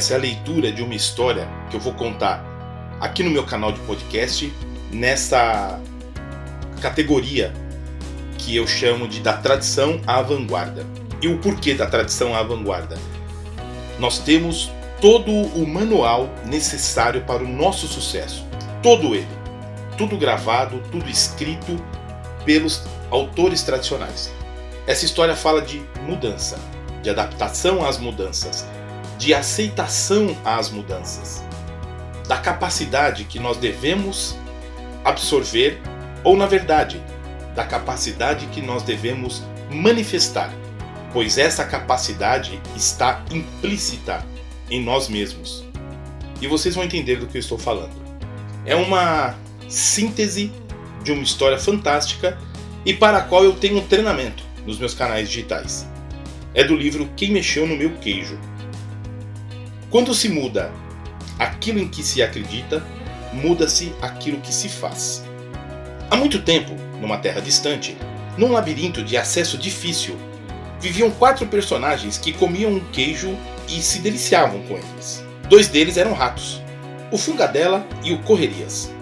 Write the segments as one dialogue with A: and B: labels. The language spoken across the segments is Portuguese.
A: Essa é a leitura de uma história que eu vou contar aqui no meu canal de podcast, nessa categoria que eu chamo de da tradição à vanguarda. E o porquê da tradição à vanguarda? Nós temos todo o manual necessário para o nosso sucesso. Todo ele. Tudo gravado, tudo escrito pelos autores tradicionais. Essa história fala de mudança, de adaptação às mudanças, de aceitação às mudanças, da capacidade que nós devemos absorver, ou na verdade, da capacidade que nós devemos manifestar, pois essa capacidade está implícita em nós mesmos. E vocês vão entender do que eu estou falando. É uma síntese de uma história fantástica e para a qual eu tenho um treinamento nos meus canais digitais. É do livro Quem Mexeu no Meu Queijo. Quando se muda aquilo em que se acredita, muda-se aquilo que se faz. Há muito tempo, numa terra distante, num labirinto de acesso difícil, viviam quatro personagens que comiam um queijo e se deliciavam com eles. Dois deles eram ratos, o Fungadela e o Correrias.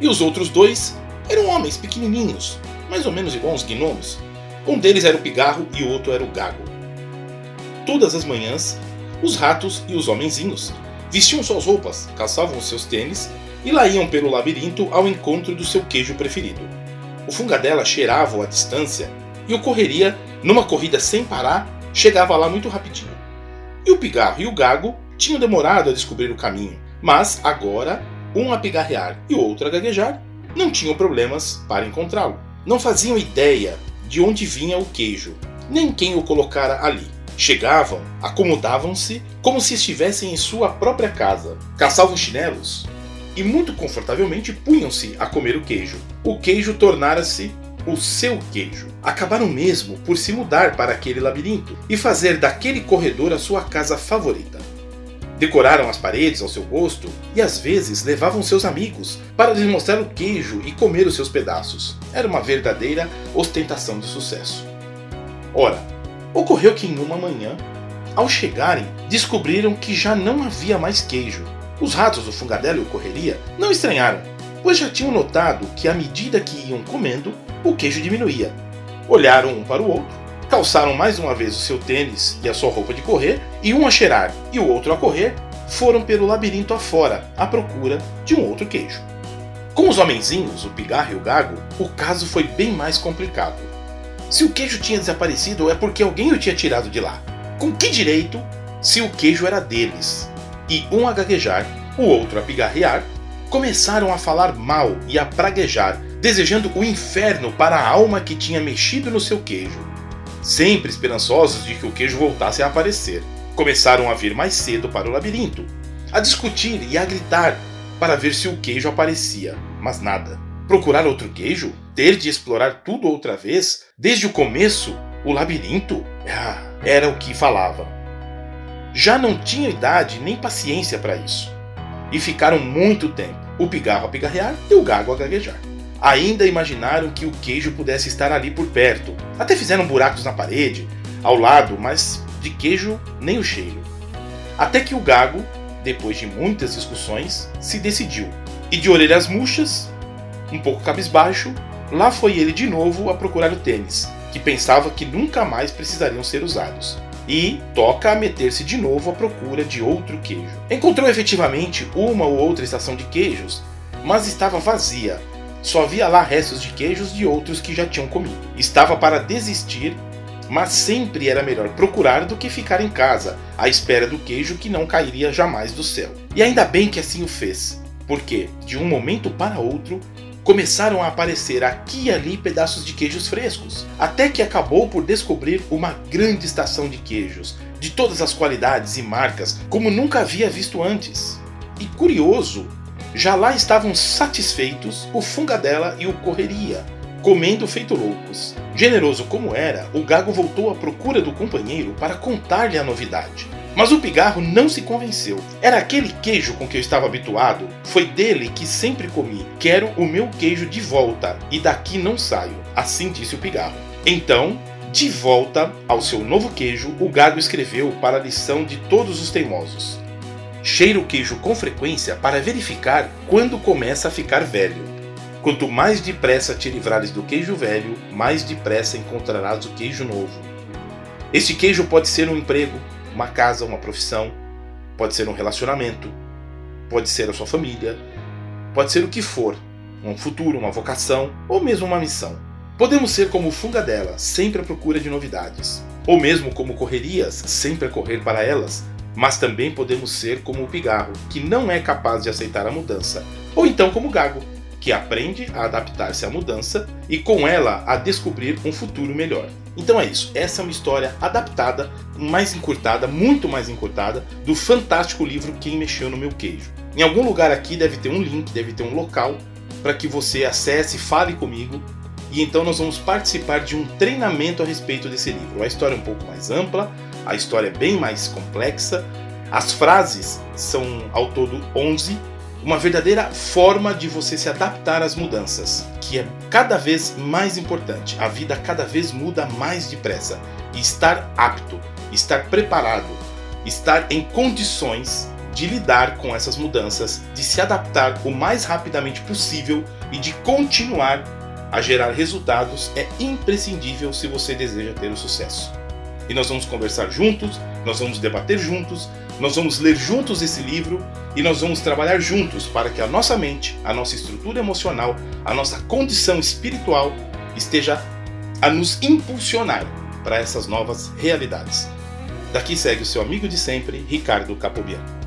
A: E os outros dois eram homens pequenininhos, mais ou menos igual aos gnomos. Um deles era o Pigarro e o outro era o Gago. Todas as manhãs, os ratos e os homenzinhos vestiam suas roupas, calçavam seus tênis e lá iam pelo labirinto ao encontro do seu queijo preferido. O Fungadela cheirava à distância e o Correria, numa corrida sem parar, chegava lá muito rapidinho. E o Pigarro e o Gago tinham demorado a descobrir o caminho, mas agora, um a pigarrear e o outro a gaguejar, não tinham problemas para encontrá-lo. Não faziam ideia de onde vinha o queijo, nem quem o colocara ali. Chegavam, acomodavam-se como se estivessem em sua própria casa, caçavam chinelos e muito confortavelmente punham-se a comer o queijo. O queijo tornara-se o seu queijo. Acabaram mesmo por se mudar para aquele labirinto e fazer daquele corredor a sua casa favorita. Decoraram as paredes ao seu gosto e às vezes levavam seus amigos para lhes mostrar o queijo e comer os seus pedaços. Era uma verdadeira ostentação de sucesso. Ora, ocorreu que em uma manhã, ao chegarem, descobriram que já não havia mais queijo. Os ratos, o fungadelo e o correria não estranharam, pois já tinham notado que à medida que iam comendo, o queijo diminuía. Olharam um para o outro calçaram mais uma vez o seu tênis e a sua roupa de correr, e um a cheirar e o outro a correr, foram pelo labirinto afora à procura de um outro queijo. Com os homenzinhos, o pigarro e o gago, o caso foi bem mais complicado. Se o queijo tinha desaparecido é porque alguém o tinha tirado de lá. Com que direito se o queijo era deles? E um a gaguejar, o outro a pigarrear, começaram a falar mal e a praguejar, desejando o inferno para a alma que tinha mexido no seu queijo sempre esperançosos de que o queijo voltasse a aparecer. Começaram a vir mais cedo para o labirinto, a discutir e a gritar para ver se o queijo aparecia, mas nada. Procurar outro queijo? Ter de explorar tudo outra vez? Desde o começo? O labirinto? Ah, era o que falava. Já não tinha idade nem paciência para isso. E ficaram muito tempo, o pigarro a pigarrear e o gago a gaguejar. Ainda imaginaram que o queijo pudesse estar ali por perto. Até fizeram buracos na parede, ao lado, mas de queijo nem o cheiro. Até que o gago, depois de muitas discussões, se decidiu. E de orelhas murchas, um pouco cabisbaixo, lá foi ele de novo a procurar o tênis, que pensava que nunca mais precisariam ser usados. E toca a meter-se de novo à procura de outro queijo. Encontrou efetivamente uma ou outra estação de queijos, mas estava vazia só havia lá restos de queijos de outros que já tinham comido. Estava para desistir, mas sempre era melhor procurar do que ficar em casa, à espera do queijo que não cairia jamais do céu. E ainda bem que assim o fez, porque, de um momento para outro, começaram a aparecer aqui e ali pedaços de queijos frescos, até que acabou por descobrir uma grande estação de queijos, de todas as qualidades e marcas, como nunca havia visto antes. E curioso já lá estavam satisfeitos o Fungadela e o Correria, comendo feito loucos. Generoso como era, o Gago voltou à procura do companheiro para contar-lhe a novidade. Mas o pigarro não se convenceu. Era aquele queijo com que eu estava habituado. Foi dele que sempre comi. Quero o meu queijo de volta e daqui não saio. Assim disse o pigarro. Então, de volta ao seu novo queijo, o Gago escreveu para a lição de todos os teimosos. Cheira o queijo com frequência para verificar quando começa a ficar velho. Quanto mais depressa te livrares do queijo velho, mais depressa encontrarás o queijo novo. Este queijo pode ser um emprego, uma casa, uma profissão, pode ser um relacionamento, pode ser a sua família, pode ser o que for, um futuro, uma vocação ou mesmo uma missão. Podemos ser como o funga dela, sempre à procura de novidades, ou mesmo como correrias, sempre a correr para elas, mas também podemos ser como o pigarro, que não é capaz de aceitar a mudança, ou então como o gago, que aprende a adaptar-se à mudança e com ela a descobrir um futuro melhor. Então é isso, essa é uma história adaptada, mais encurtada, muito mais encurtada, do fantástico livro Quem Mexeu no Meu Queijo. Em algum lugar aqui deve ter um link, deve ter um local para que você acesse, fale comigo e então nós vamos participar de um treinamento a respeito desse livro. A história é um pouco mais ampla, a história é bem mais complexa, as frases são ao todo 11, uma verdadeira forma de você se adaptar às mudanças, que é cada vez mais importante. A vida cada vez muda mais depressa e estar apto, estar preparado, estar em condições de lidar com essas mudanças, de se adaptar o mais rapidamente possível e de continuar a gerar resultados é imprescindível se você deseja ter o sucesso. E nós vamos conversar juntos, nós vamos debater juntos, nós vamos ler juntos esse livro e nós vamos trabalhar juntos para que a nossa mente, a nossa estrutura emocional, a nossa condição espiritual esteja a nos impulsionar para essas novas realidades. Daqui segue o seu amigo de sempre, Ricardo Capobiano.